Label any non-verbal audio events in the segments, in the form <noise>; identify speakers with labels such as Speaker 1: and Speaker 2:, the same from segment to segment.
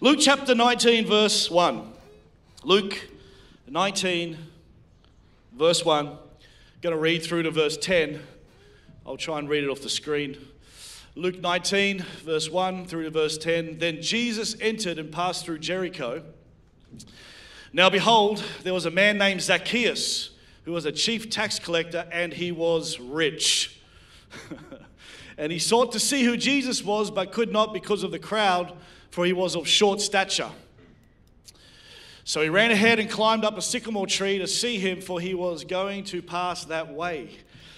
Speaker 1: Luke chapter 19, verse 1. Luke 19, verse 1. Going to read through to verse 10. I'll try and read it off the screen. Luke 19, verse 1 through to verse 10. Then Jesus entered and passed through Jericho. Now, behold, there was a man named Zacchaeus who was a chief tax collector and he was rich. <laughs> and he sought to see who Jesus was, but could not because of the crowd, for he was of short stature. So he ran ahead and climbed up a sycamore tree to see him, for he was going to pass that way.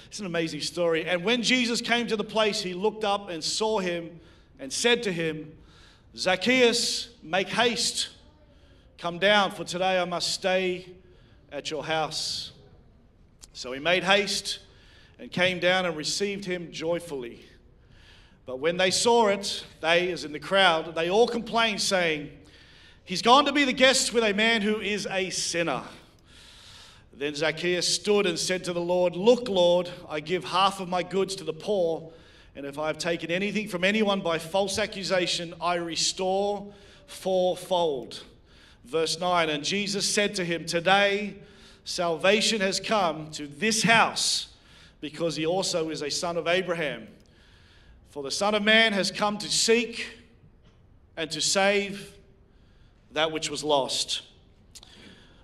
Speaker 1: It's an amazing story. And when Jesus came to the place, he looked up and saw him and said to him, Zacchaeus, make haste, come down, for today I must stay at your house. So he made haste and came down and received him joyfully. But when they saw it, they, as in the crowd, they all complained, saying, He's gone to be the guest with a man who is a sinner. Then Zacchaeus stood and said to the Lord, Look, Lord, I give half of my goods to the poor, and if I have taken anything from anyone by false accusation, I restore fourfold. Verse 9 And Jesus said to him, Today salvation has come to this house, because he also is a son of Abraham. For the Son of Man has come to seek and to save that which was lost.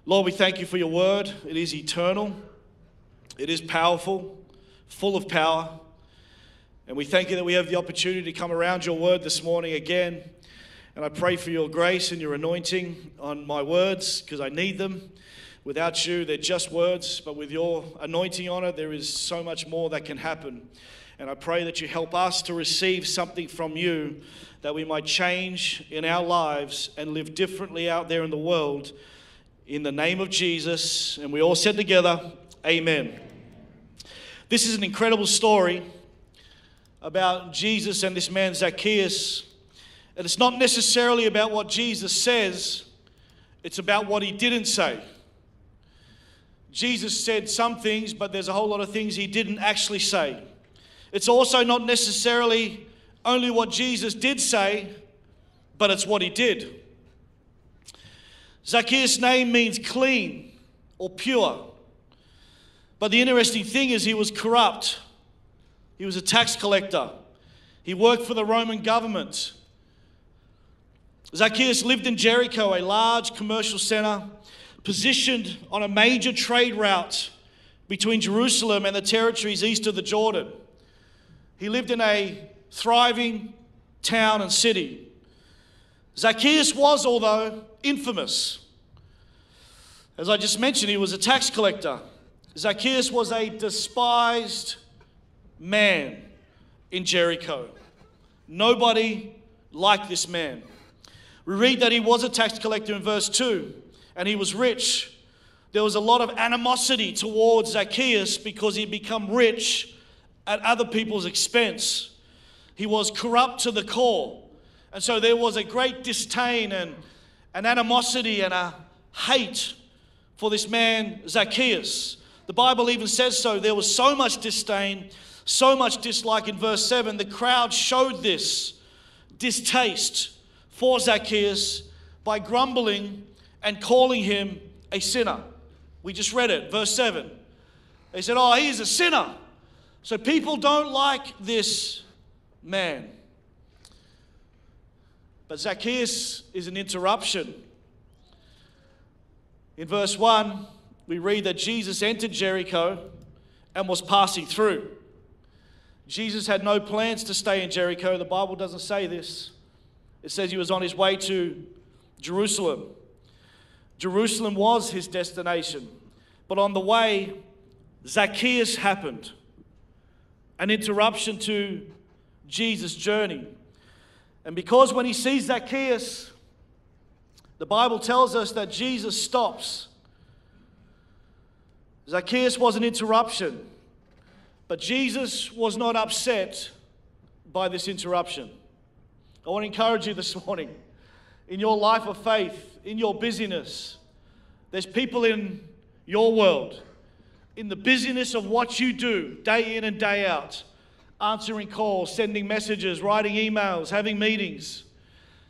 Speaker 1: Lord, we thank you for your word. It is eternal, it is powerful, full of power. And we thank you that we have the opportunity to come around your word this morning again. And I pray for your grace and your anointing on my words because I need them. Without you, they're just words, but with your anointing on it, there is so much more that can happen. And I pray that you help us to receive something from you that we might change in our lives and live differently out there in the world in the name of Jesus. And we all said together, Amen. This is an incredible story about Jesus and this man Zacchaeus. And it's not necessarily about what Jesus says, it's about what he didn't say. Jesus said some things, but there's a whole lot of things he didn't actually say. It's also not necessarily only what Jesus did say, but it's what he did. Zacchaeus' name means clean or pure. But the interesting thing is, he was corrupt. He was a tax collector. He worked for the Roman government. Zacchaeus lived in Jericho, a large commercial center positioned on a major trade route between Jerusalem and the territories east of the Jordan. He lived in a thriving town and city. Zacchaeus was, although, infamous. As I just mentioned, he was a tax collector. Zacchaeus was a despised man in Jericho. Nobody liked this man. We read that he was a tax collector in verse 2 and he was rich. There was a lot of animosity towards Zacchaeus because he'd become rich at other people's expense. He was corrupt to the core. And so there was a great disdain and an animosity and a hate for this man, Zacchaeus. The Bible even says so. There was so much disdain, so much dislike in verse 7. The crowd showed this distaste for Zacchaeus by grumbling and calling him a sinner. We just read it, verse 7. They said, Oh, he is a sinner. So people don't like this man. But Zacchaeus is an interruption. In verse 1, we read that Jesus entered Jericho and was passing through. Jesus had no plans to stay in Jericho. The Bible doesn't say this. It says he was on his way to Jerusalem. Jerusalem was his destination. But on the way, Zacchaeus happened an interruption to Jesus' journey. And because when he sees Zacchaeus, the Bible tells us that Jesus stops. Zacchaeus was an interruption, but Jesus was not upset by this interruption. I want to encourage you this morning in your life of faith, in your busyness. There's people in your world, in the busyness of what you do day in and day out answering calls, sending messages, writing emails, having meetings,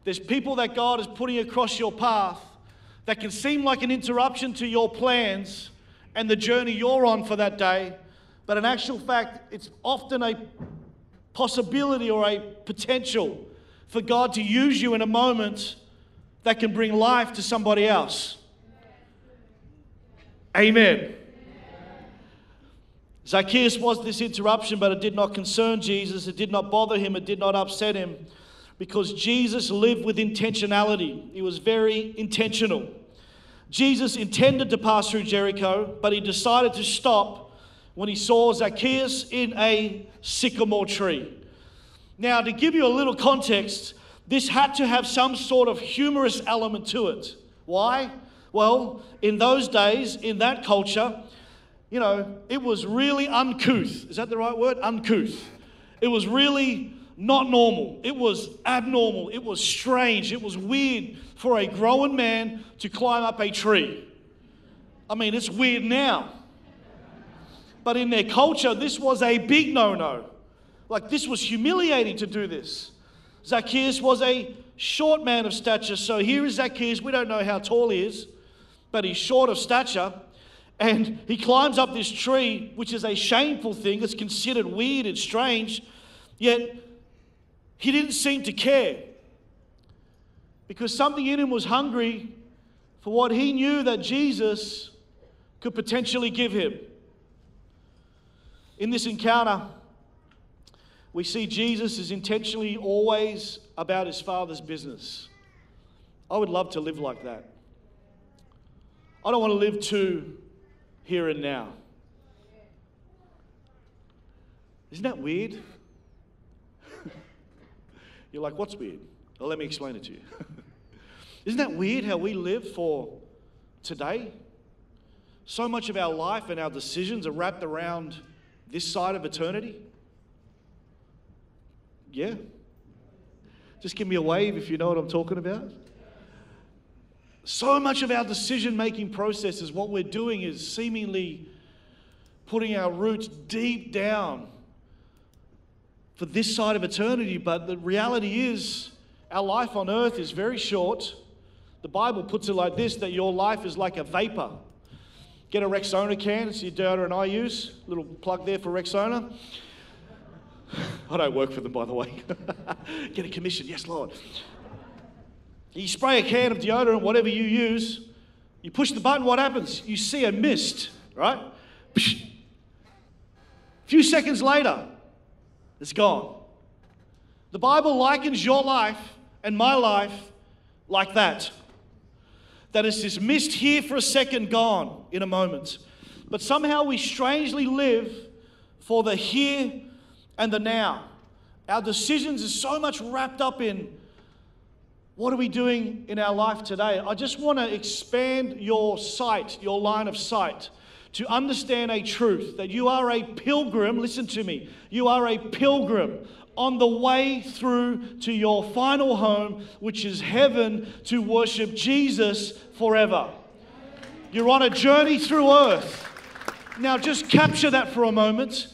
Speaker 1: There's people that God is putting across your path that can seem like an interruption to your plans and the journey you're on for that day, but in actual fact, it's often a possibility or a potential for God to use you in a moment that can bring life to somebody else. Amen. Zacchaeus was this interruption, but it did not concern Jesus. It did not bother him. It did not upset him because Jesus lived with intentionality. He was very intentional. Jesus intended to pass through Jericho, but he decided to stop when he saw Zacchaeus in a sycamore tree. Now, to give you a little context, this had to have some sort of humorous element to it. Why? Well, in those days, in that culture, you know, it was really uncouth. Is that the right word? Uncouth. It was really not normal. It was abnormal. It was strange. It was weird for a grown man to climb up a tree. I mean, it's weird now. But in their culture, this was a big no no. Like, this was humiliating to do this. Zacchaeus was a short man of stature. So here is Zacchaeus. We don't know how tall he is, but he's short of stature. And he climbs up this tree, which is a shameful thing. It's considered weird and strange. Yet he didn't seem to care because something in him was hungry for what he knew that Jesus could potentially give him. In this encounter, we see Jesus is intentionally always about his Father's business. I would love to live like that. I don't want to live too here and now. Isn't that weird? <laughs> You're like, what's weird? Well, let me explain it to you. <laughs> Isn't that weird how we live for today? So much of our life and our decisions are wrapped around this side of eternity. Yeah. Just give me a wave if you know what I'm talking about. So much of our decision making process is what we're doing is seemingly putting our roots deep down for this side of eternity. But the reality is, our life on earth is very short. The Bible puts it like this that your life is like a vapor. Get a Rexona can, it's your daughter and I use. Little plug there for Rexona. <laughs> I don't work for them, by the way. <laughs> Get a commission, yes, Lord. You spray a can of deodorant, whatever you use, you push the button, what happens? You see a mist, right? A few seconds later, it's gone. The Bible likens your life and my life like that. That it's this mist here for a second, gone in a moment. But somehow we strangely live for the here and the now. Our decisions are so much wrapped up in what are we doing in our life today? I just want to expand your sight, your line of sight, to understand a truth that you are a pilgrim. Listen to me. You are a pilgrim on the way through to your final home, which is heaven, to worship Jesus forever. You're on a journey through earth. Now, just capture that for a moment.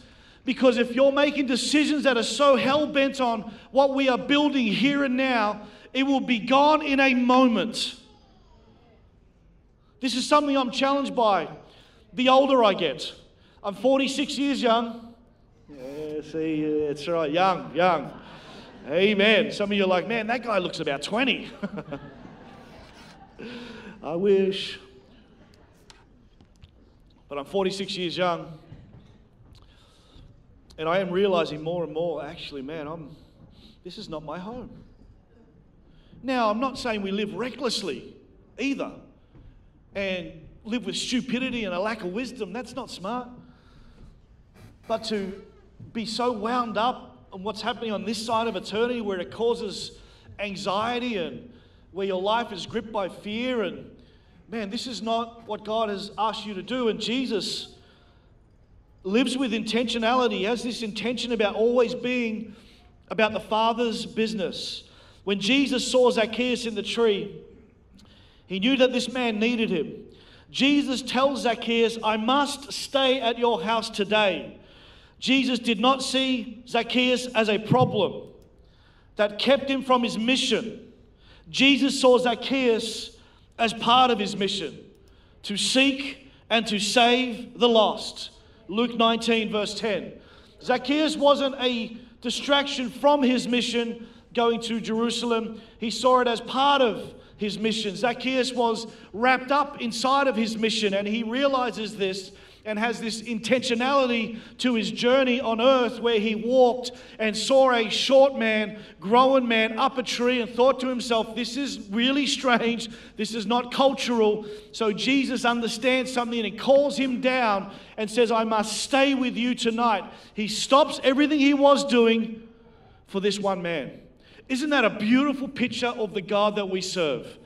Speaker 1: Because if you're making decisions that are so hell bent on what we are building here and now, it will be gone in a moment. This is something I'm challenged by the older I get. I'm 46 years young. Yeah, see, that's right, young, young. Amen. Some of you are like, man, that guy looks about 20. <laughs> I wish. But I'm 46 years young. And I am realizing more and more, actually, man, I'm, this is not my home. Now, I'm not saying we live recklessly either and live with stupidity and a lack of wisdom. That's not smart. But to be so wound up on what's happening on this side of eternity where it causes anxiety and where your life is gripped by fear and man, this is not what God has asked you to do. And Jesus lives with intentionality, has this intention about always being about the Father's business. When Jesus saw Zacchaeus in the tree, he knew that this man needed him. Jesus tells Zacchaeus, I must stay at your house today. Jesus did not see Zacchaeus as a problem that kept him from his mission. Jesus saw Zacchaeus as part of his mission to seek and to save the lost. Luke 19, verse 10. Zacchaeus wasn't a distraction from his mission going to Jerusalem, he saw it as part of his mission. Zacchaeus was wrapped up inside of his mission, and he realizes this and has this intentionality to his journey on earth where he walked and saw a short man, grown man up a tree and thought to himself, This is really strange. This is not cultural. So Jesus understands something and he calls him down and says, I must stay with you tonight. He stops everything he was doing for this one man. Isn't that a beautiful picture of the God that we serve?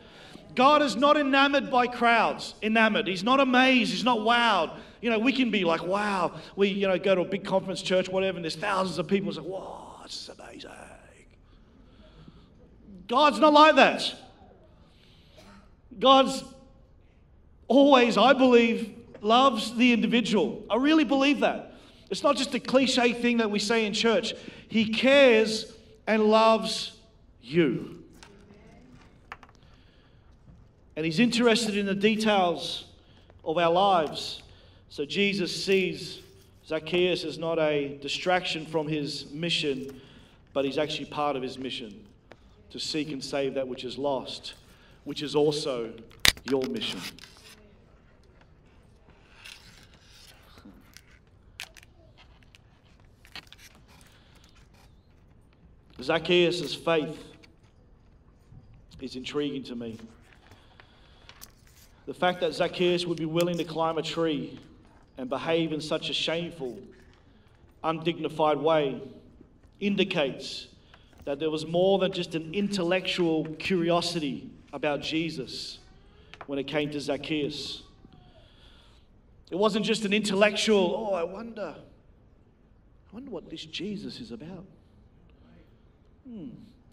Speaker 1: God is not enamored by crowds, enamored. He's not amazed, he's not wowed. You know, we can be like, wow, we, you know, go to a big conference church, whatever, and there's thousands of people. It's like, whoa, is amazing. God's not like that. God's always, I believe, loves the individual. I really believe that. It's not just a cliche thing that we say in church. He cares and loves you. And He's interested in the details of our lives. So Jesus sees Zacchaeus as not a distraction from his mission, but he's actually part of his mission to seek and save that which is lost, which is also your mission. Zacchaeus' faith is intriguing to me. The fact that Zacchaeus would be willing to climb a tree and behave in such a shameful, undignified way indicates that there was more than just an intellectual curiosity about Jesus when it came to Zacchaeus. It wasn't just an intellectual, oh, I wonder, I wonder what this Jesus is about. Hmm,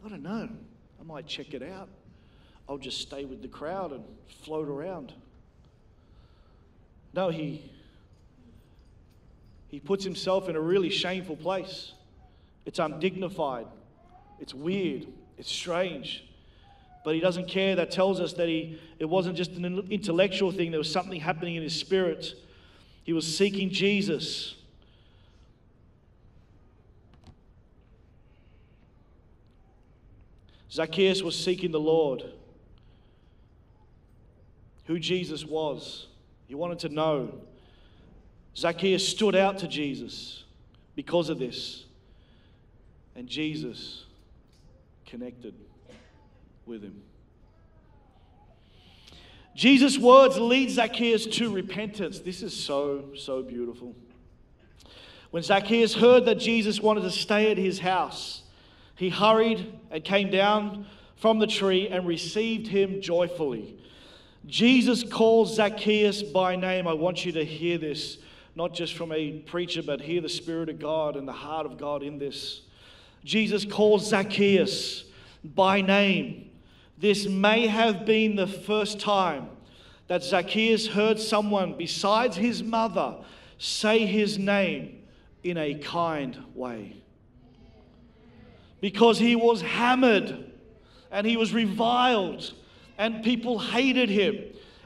Speaker 1: I don't know. I might check it out. I'll just stay with the crowd and float around. No, he he puts himself in a really shameful place. It's undignified, it's weird, it's strange. But he doesn't care. That tells us that he, it wasn't just an intellectual thing, there was something happening in his spirit. He was seeking Jesus. Zacchaeus was seeking the Lord, who Jesus was. He wanted to know Zacchaeus stood out to Jesus because of this. And Jesus connected with him. Jesus' words lead Zacchaeus to repentance. This is so, so beautiful. When Zacchaeus heard that Jesus wanted to stay at his house, he hurried and came down from the tree and received him joyfully. Jesus calls Zacchaeus by name. I want you to hear this not just from a preacher, but hear the Spirit of God and the heart of God in this. Jesus calls Zacchaeus by name. This may have been the first time that Zacchaeus heard someone besides his mother say his name in a kind way. Because he was hammered and he was reviled and people hated him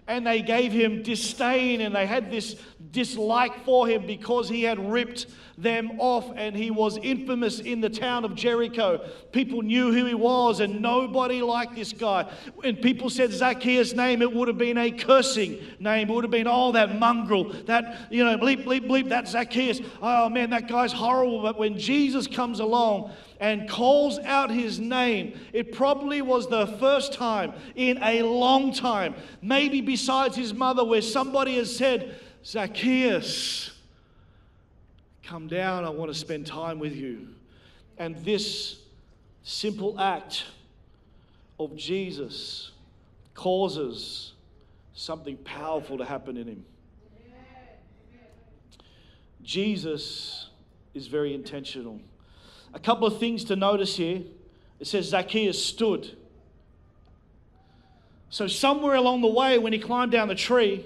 Speaker 1: and they gave him disdain and they had this dislike for him because he had ripped them off and he was infamous in the town of Jericho. People knew who he was and nobody liked this guy. When people said Zacchaeus' name, it would have been a cursing name. It would have been, oh, that mongrel, that, you know, bleep, bleep, bleep, that Zacchaeus. Oh, man, that guy's horrible. But when Jesus comes along, and calls out his name. It probably was the first time in a long time, maybe besides his mother, where somebody has said, Zacchaeus, come down. I want to spend time with you. And this simple act of Jesus causes something powerful to happen in him. Jesus is very intentional. A couple of things to notice here. It says Zacchaeus stood. So, somewhere along the way, when he climbed down the tree,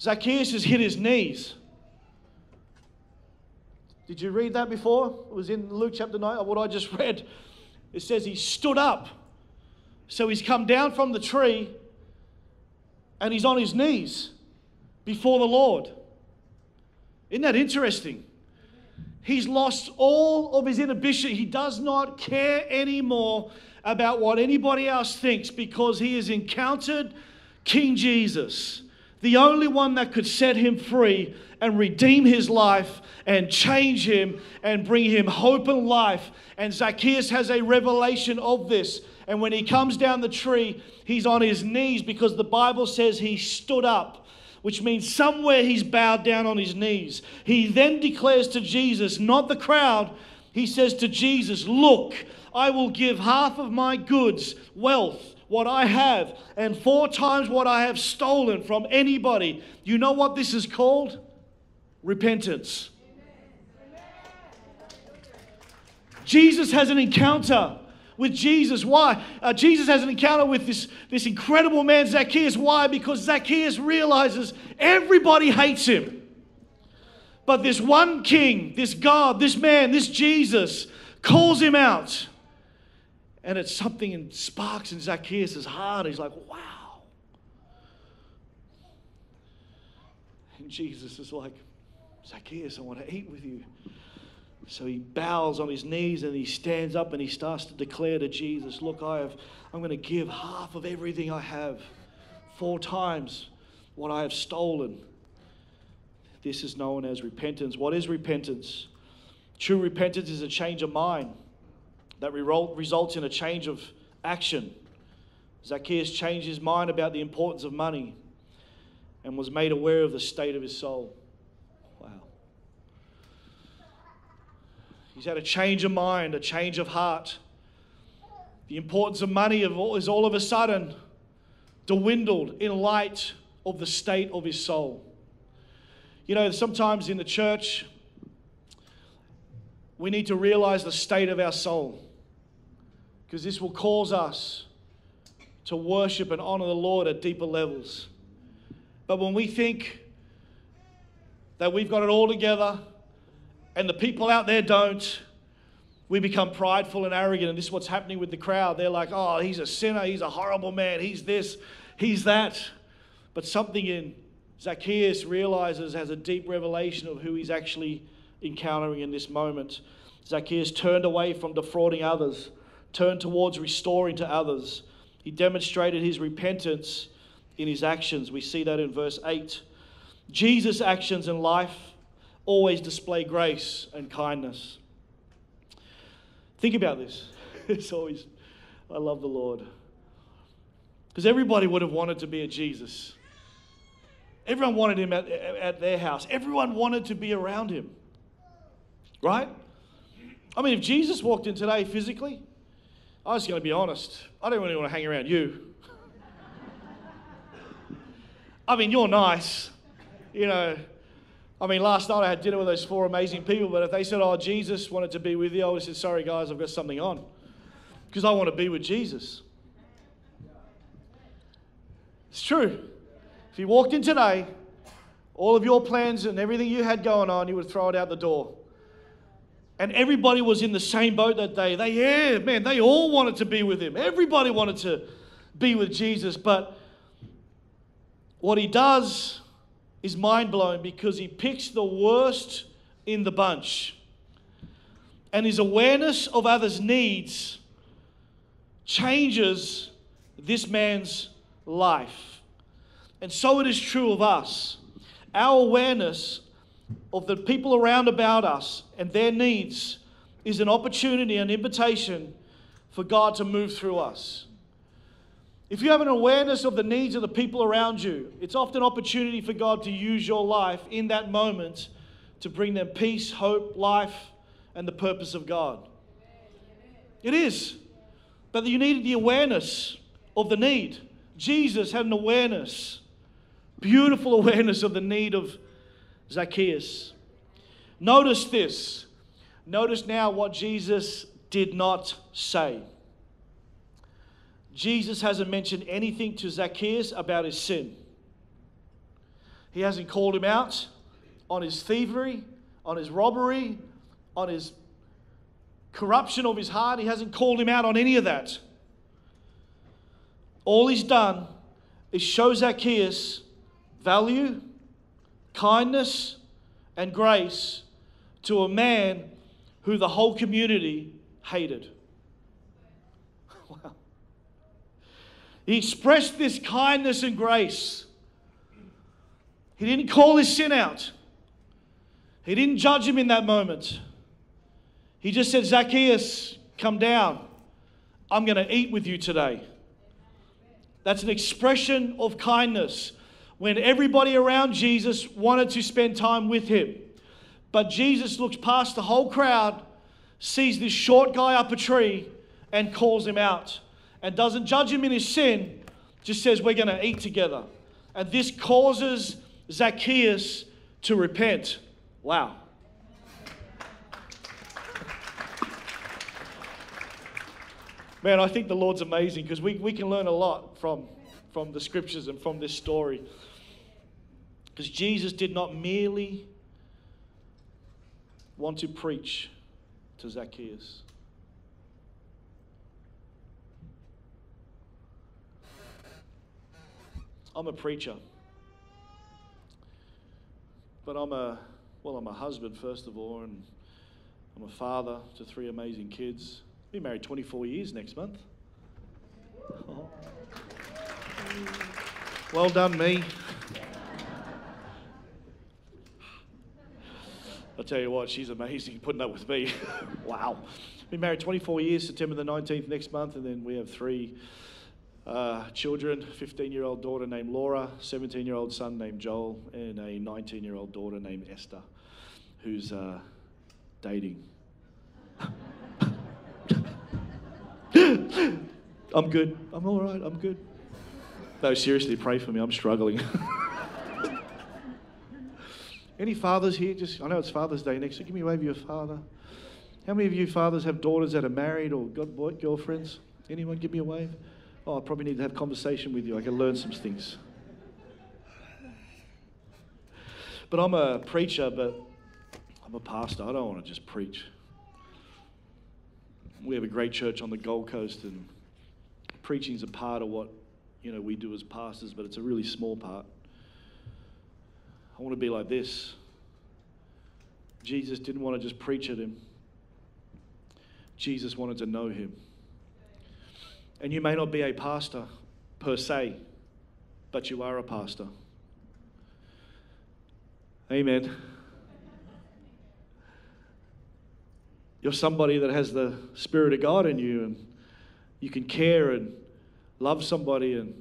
Speaker 1: Zacchaeus has hit his knees. Did you read that before? It was in Luke chapter 9, what I just <laughs> read. It says he stood up. So he's come down from the tree and he's on his knees before the Lord. Isn't that interesting? He's lost all of his inhibition. He does not care anymore about what anybody else thinks because he has encountered King Jesus, the only one that could set him free and redeem his life and change him and bring him hope and life. And Zacchaeus has a revelation of this. And when he comes down the tree, he's on his knees because the Bible says he stood up which means somewhere he's bowed down on his knees. He then declares to Jesus, not the crowd, he says to Jesus, Look, I will give half of my goods, wealth, what I have, and four times what I have stolen from anybody. You know what this is called? Repentance. Jesus has an encounter with Jesus. Why? Uh, Jesus has an encounter with this, this incredible man, Zacchaeus. Why? Because Zacchaeus realizes everybody hates him. But this one king, this God, this man, this Jesus calls him out. And it's something in sparks in Zacchaeus' heart. He's like, wow. And Jesus is like, Zacchaeus, I want to eat with you. So he bows on his knees and he stands up and he starts to declare to Jesus, Look, I have, I'm going to give half of everything I have, four times what I have stolen. This is known as repentance. What is repentance? True repentance is a change of mind that results in a change of action. Zacchaeus changed his mind about the importance of money and was made aware of the state of his soul. He's had a change of mind, a change of heart. The importance of money is all of a sudden dwindled in light of the state of his soul. You know, sometimes in the church, we need to realize the state of our soul because this will cause us to worship and honor the Lord at deeper levels. But when we think that we've got it all together, and the people out there don't, we become prideful and arrogant. And this is what's happening with the crowd. They're like, oh, he's a sinner, he's a horrible man, he's this, he's that. But something in Zacchaeus realizes has a deep revelation of who he's actually encountering in this moment. Zacchaeus turned away from defrauding others, turned towards restoring to others. He demonstrated his repentance in his actions. We see that in verse 8. Jesus' actions in life always display grace and kindness. Think about this. <laughs> It's always, I love the Lord. Because everybody would have wanted to be a Jesus. Everyone wanted him at, at their house. Everyone wanted to be around him. Right? I mean, if Jesus walked in today physically, I was going to be honest. I don't really want to hang around you. <laughs> I mean, you're nice. You know, I mean, last night I had dinner with those four amazing people, but if they said, Oh, Jesus wanted to be with you, I would have said, Sorry, guys, I've got something on. Because I want to be with Jesus. It's true. If you walked in today, all of your plans and everything you had going on, you would throw it out the door. And everybody was in the same boat that day. They, yeah, man, they all wanted to be with him. Everybody wanted to be with Jesus. But what he does is mind blowing because he picks the worst in the bunch. And his awareness of others' needs changes this man's life. And so it is true of us. Our awareness of the people around about us and their needs is an opportunity, an invitation for God to move through us. If you have an awareness of the needs of the people around you, it's often an opportunity for God to use your life in that moment to bring them peace, hope, life, and the purpose of God. It is. But you needed the awareness of the need. Jesus had an awareness, beautiful <laughs> awareness of the need of Zacchaeus. Notice this. Notice now what Jesus did not say. Jesus hasn't mentioned anything to Zacchaeus about his sin. He hasn't called him out on his thievery, on his robbery, on his corruption of his heart. He hasn't called him out on any of that. all he's done is show Zacchaeus value, kindness, and grace to a man who the whole community hated. <laughs> Wow. He expressed this kindness and grace. He didn't call his sin out. He didn't judge him in that moment. He just said, Zacchaeus, come down. I'm going to eat with you today. That's an expression of kindness when everybody around Jesus wanted to spend time with him. But Jesus looks past the whole crowd, sees this short guy up a tree, and calls him out. And doesn't judge him in his sin, just says, We're going to eat together. And this causes Zacchaeus to repent. Wow. Man, I think the Lord's amazing because we, we can learn a lot from, from the scriptures and from this story. Because Jesus did not merely want to preach to Zacchaeus. I'm a preacher. But I'm a, well, I'm a husband, first of all, and I'm a father to three amazing kids. Been married 24 years next month. Oh. <laughs> Well done, me. I'll tell you what, she's amazing <laughs> putting up with me. <laughs> wow. Been married 24 years, September the 19th next month, and then we have three uh, children 15 year old daughter named Laura, 17 year old son named Joel, and a 19 year old daughter named Esther, who's uh, dating. <laughs> I'm good. I'm all right. I'm good. No, seriously, pray for me. I'm struggling. <laughs> Any fathers here? Just I know it's Father's Day next week. Give me a wave of your father. How many of you fathers have daughters that are married or got boy, girlfriends? Anyone give me a wave? Oh, I probably need to have conversation with you. I can learn some things. But I'm a preacher, but I'm a pastor. I don't want to just preach. We have a great church on the Gold Coast, and preaching is a part of what you know we do as pastors, but it's a really small part. I want to be like this. Jesus didn't want to just preach at him. Jesus wanted to know him. And you may not be a pastor per se, but you are a pastor. Amen. You're somebody that has the Spirit of God in you, and you can care and love somebody and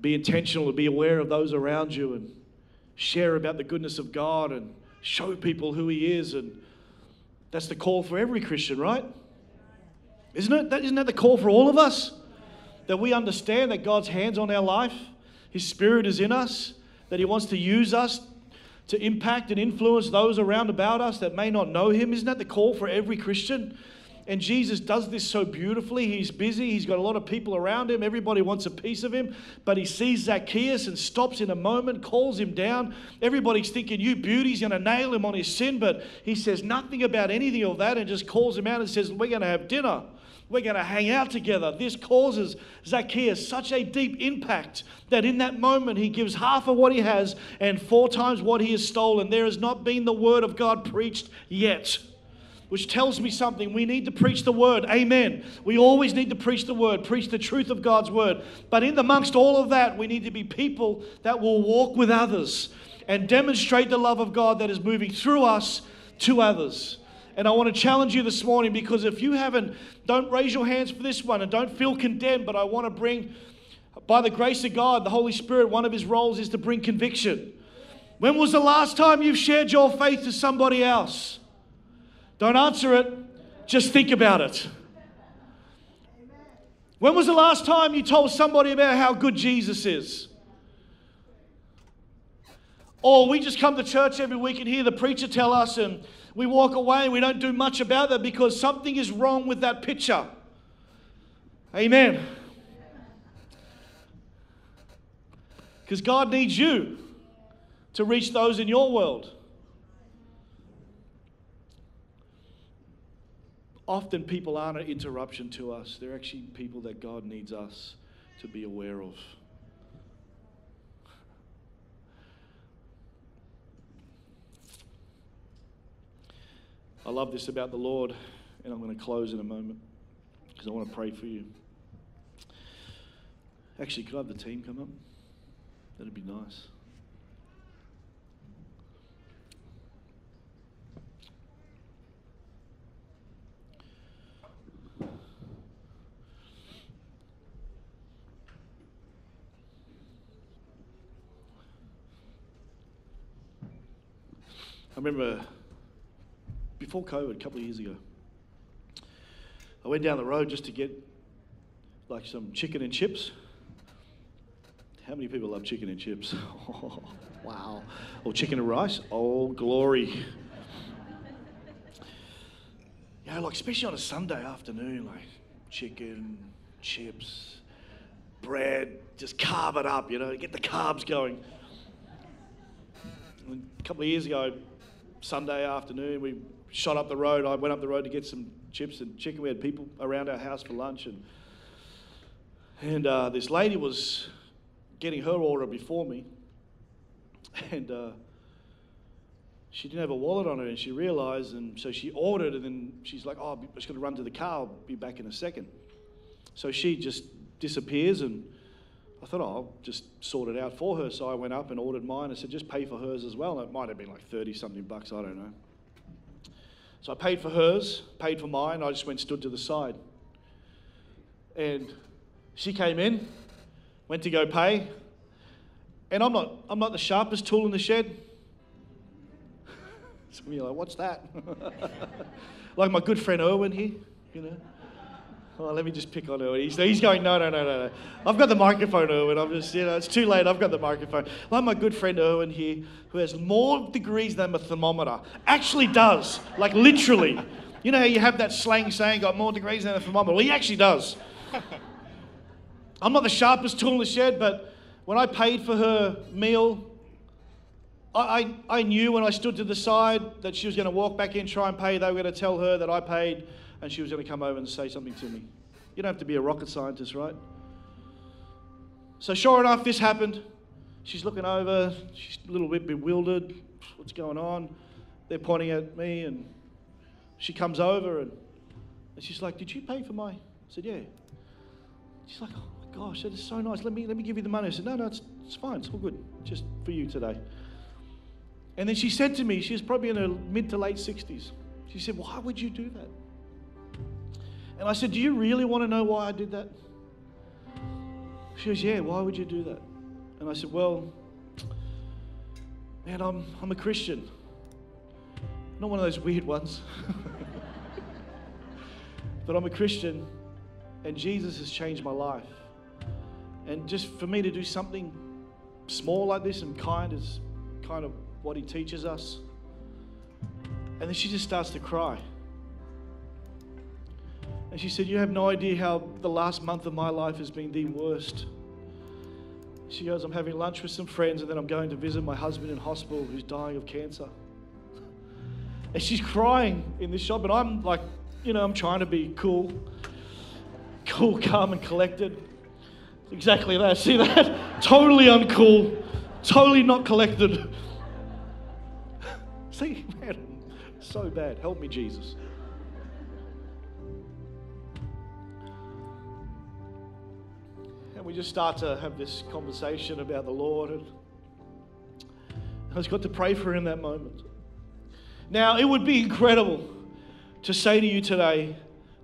Speaker 1: be intentional to be aware of those around you and share about the goodness of God and show people who He is. And that's the call for every Christian, right? Isn't it? That, isn't that the call for all of us? That we understand that God's hands on our life, His Spirit is in us, that He wants to use us to impact and influence those around about us that may not know Him. Isn't that the call for every Christian? And Jesus does this so beautifully. He's busy, he's got a lot of people around him, everybody wants a piece of him. But he sees Zacchaeus and stops in a moment, calls him down. Everybody's thinking, You beauty's going to nail him on his sin. But he says nothing about anything of that and just calls him out and says, We're going to have dinner. We're going to hang out together. This causes Zacchaeus such a deep impact that in that moment he gives half of what he has and four times what he has stolen. There has not been the word of God preached yet which tells me something. We need to preach the word. Amen. We always need to preach the word, preach the truth of God's word. But in amongst all of that, we need to be people that will walk with others and demonstrate the love of God that is moving through us to others. And I want to challenge you this morning because if you haven't, don't raise your hands for this one and don't feel condemned. But I want to bring, by the grace of God, the Holy Spirit, one of his roles is to bring conviction. When was the last time you've shared your faith to somebody else? Don't answer it, just think about it. When was the last time you told somebody about how good Jesus is? Or we just come to church every week and hear the preacher tell us, and we walk away and we don't do much about that because something is wrong with that picture. Amen. Because God needs you to reach those in your world. Often people aren't an interruption to us, they're actually people that God needs us to be aware of. I love this about the Lord, and I'm going to close in a moment because I want to pray for you. Actually, could I have the team come up? That'd be nice. I remember before COVID, a couple of years ago, I went down the road just to get like some chicken and chips. How many people love chicken and chips? Oh, <laughs> wow. Or chicken and rice? Oh, glory. You know, like especially on a Sunday afternoon, like chicken, chips, bread, just carve it up, you know, get the carbs going. And a couple of years ago, Sunday afternoon, we shot up the road. I went up the road to get some chips and chicken. We had people around our house for lunch, and and uh, this lady was getting her order before me, and uh, she didn't have a wallet on her, and she realised, and so she ordered, and then she's like, "Oh, I'm just going to run to the car. I'll be back in a second. So she just disappears, and I thought, oh, I'll just sort it out for her. So I went up and ordered mine. I said, just pay for hers as well. And it might have been like 30 something bucks, I don't know. So I paid for hers, paid for mine. I just went stood to the side. And she came in, went to go pay. And I'm not, I'm not the sharpest tool in the shed. <laughs> Some of you are like, what's that? <laughs> like my good friend Erwin here, you know. Let me just pick on Erwin. He's, he's going, no, no, no, no, no. I've got the microphone, Erwin. I'm just, you know, it's too late. I've got the microphone. Like my good friend Erwin here, who has more degrees than a thermometer, actually does, like literally. You know how you have that slang saying, got more degrees than a thermometer? Well, he actually does. I'm not the sharpest tool in the shed, but when I paid for her meal, I, I, I knew when I stood to the side that she was going to walk back in, try and pay. They were going to tell her that I paid and she was going to come over and say something to me. You don't have to be a rocket scientist, right? So, sure enough, this happened. She's looking over, she's a little bit bewildered. What's going on? They're pointing at me, and she comes over and, and she's like, Did you pay for my? I said, Yeah. She's like, Oh my gosh, that is so nice. Let me, let me give you the money. I said, No, no, it's, it's fine. It's all good. Just for you today. And then she said to me, she was probably in her mid to late 60s. She said, Why would you do that? And I said, Do you really want to know why I did that? She goes, Yeah, why would you do that? And I said, Well, man, I'm, I'm a Christian. Not one of those weird ones. <laughs> but I'm a Christian, and Jesus has changed my life. And just for me to do something small like this and kind is kind of what he teaches us. And then she just starts to cry. And she said, You have no idea how the last month of my life has been the worst. She goes, I'm having lunch with some friends, and then I'm going to visit my husband in hospital who's dying of cancer. And she's crying in this shop, and I'm like, you know, I'm trying to be cool, cool, calm, and collected. Exactly that. See that? <laughs> totally uncool, totally not collected. <laughs> See, man, so bad. Help me, Jesus. And we just start to have this conversation about the Lord. And I just got to pray for her in that moment. Now, it would be incredible to say to you today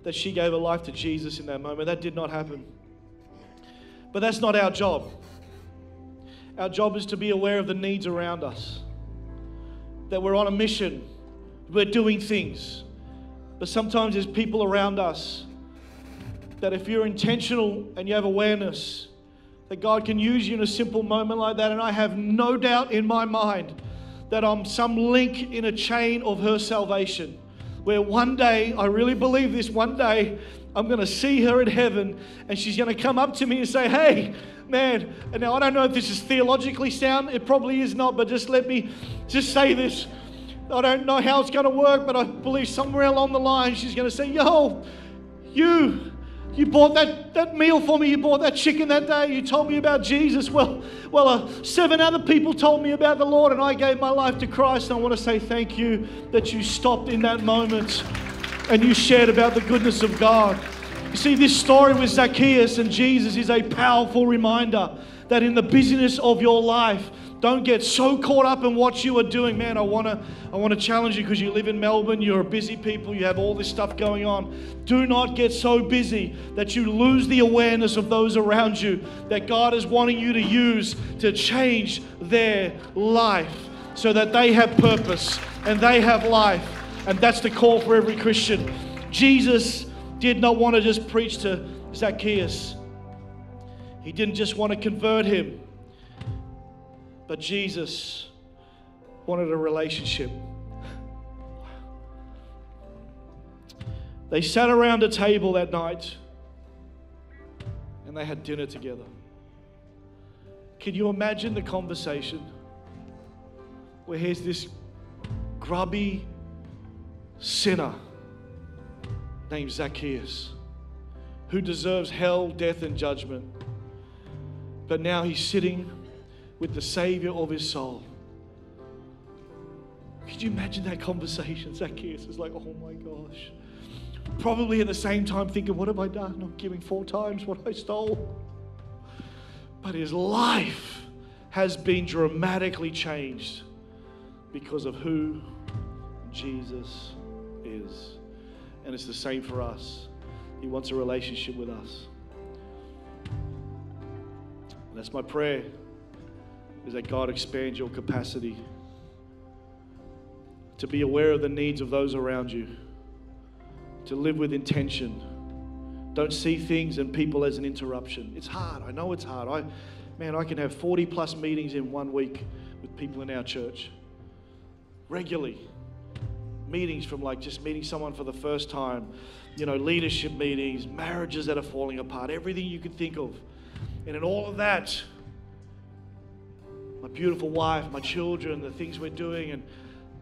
Speaker 1: that she gave her life to Jesus in that moment. That did not happen. But that's not our job. Our job is to be aware of the needs around us, that we're on a mission, we're doing things. But sometimes there's people around us that if you're intentional and you have awareness, that God can use you in a simple moment like that. And I have no doubt in my mind that I'm some link in a chain of her salvation. Where one day, I really believe this, one day I'm going to see her in heaven and she's going to come up to me and say, Hey, man. And now I don't know if this is theologically sound, it probably is not, but just let me just say this. I don't know how it's going to work, but I believe somewhere along the line she's going to say, Yo, you You bought that, that meal for me. You bought that chicken that day. You told me about Jesus. Well, well, uh, seven other people told me about the Lord, and I gave my life to Christ. And I want to say thank you that you stopped in that moment and you shared about the goodness of God. You see, this story with Zacchaeus and Jesus is a powerful reminder that in the busyness of your life, don't get so caught up in what you are doing. Man, I want to I want to challenge you because you live in Melbourne, you're a busy people, you have all this stuff going on. Do not get so busy that you lose the awareness of those around you that God is wanting you to use to change their life so that they have purpose and they have life. And that's the call for every Christian. Jesus did not want to just preach to Zacchaeus. He didn't just want to convert him. But Jesus wanted a relationship. They sat around a table that night and they had dinner together. Can you imagine the conversation where here's this grubby sinner named Zacchaeus who deserves hell, death, and judgment. But now he's sitting with the Savior of his soul. Could you imagine that conversation? <laughs> Zacchaeus is like, oh my gosh. Probably at the same time thinking, what have I done? I'm giving four times what I stole. But his life has been dramatically changed because of who Jesus is. And it's the same for us. He wants a relationship with us. that's my prayer is that God expand your capacity to be aware of the needs of those around you, to live with intention. Don't see things and people as an interruption. It's hard. I know it's hard. I, man, I can have 40 plus meetings in one week with people in our church regularly. Meetings from like just meeting someone for the first time, you know, leadership meetings, marriages that are falling apart, everything you could think of. And in all of that, my beautiful wife, my children, the things we're doing. And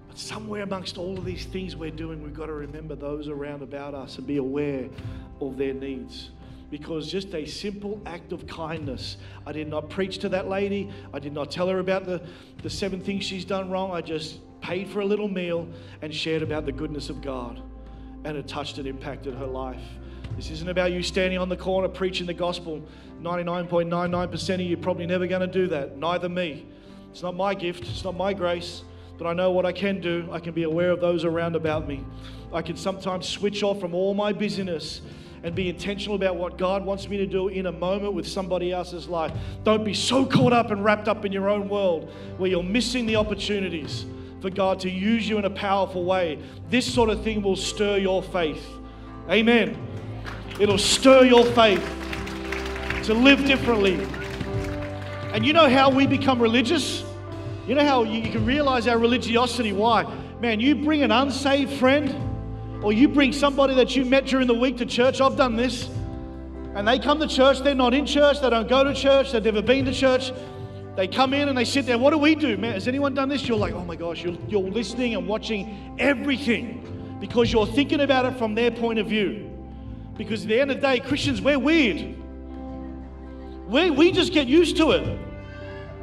Speaker 1: but somewhere amongst all of these things we're doing, we've got to remember those around about us and be aware of their needs. Because just a simple act of kindness. I did not preach to that lady. I did not tell her about the, the seven things she's done wrong. I just paid for a little meal and shared about the goodness of God. And it touched and impacted her life. This isn't about you standing on the corner preaching the gospel. 99.99% of you probably never going to do that. Neither me. It's not my gift, it's not my grace, but I know what I can do. I can be aware of those around about me. I can sometimes switch off from all my busyness and be intentional about what God wants me to do in a moment with somebody else's life. Don't be so caught up and wrapped up in your own world where you're missing the opportunities for God to use you in a powerful way. This sort of thing will stir your faith. Amen. It'll stir your faith to live differently. And you know how we become religious? You know how you can realize our religiosity? Why? Man, you bring an unsaved friend or you bring somebody that you met during the week to church. I've done this. And they come to church, they're not in church, they don't go to church, they've never been to church. They come in and they sit there. What do we do? Man, has anyone done this? You're like, oh my gosh, you're, you're listening and watching everything because you're thinking about it from their point of view. Because at the end of the day, Christians, we're weird. We, we just get used to it.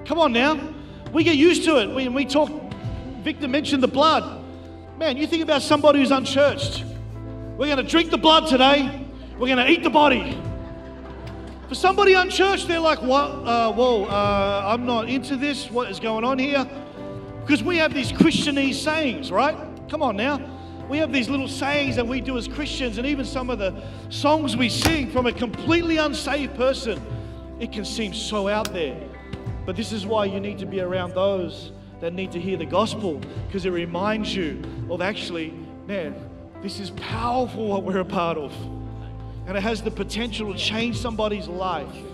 Speaker 1: Come on now. We get used to it. When we talk, Victor mentioned the blood. Man, you think about somebody who's unchurched. We're going to drink the blood today. We're going to eat the body. For somebody unchurched, they're like, what? Uh, whoa, uh, I'm not into this. What is going on here? Because we have these Christianese sayings, right? Come on now. We have these little sayings that we do as Christians, and even some of the songs we sing from a completely unsaved person it can seem so out there. But this is why you need to be around those that need to hear the gospel because it reminds you of actually, man, this is powerful what we're a part of. And it has the potential to change somebody's life.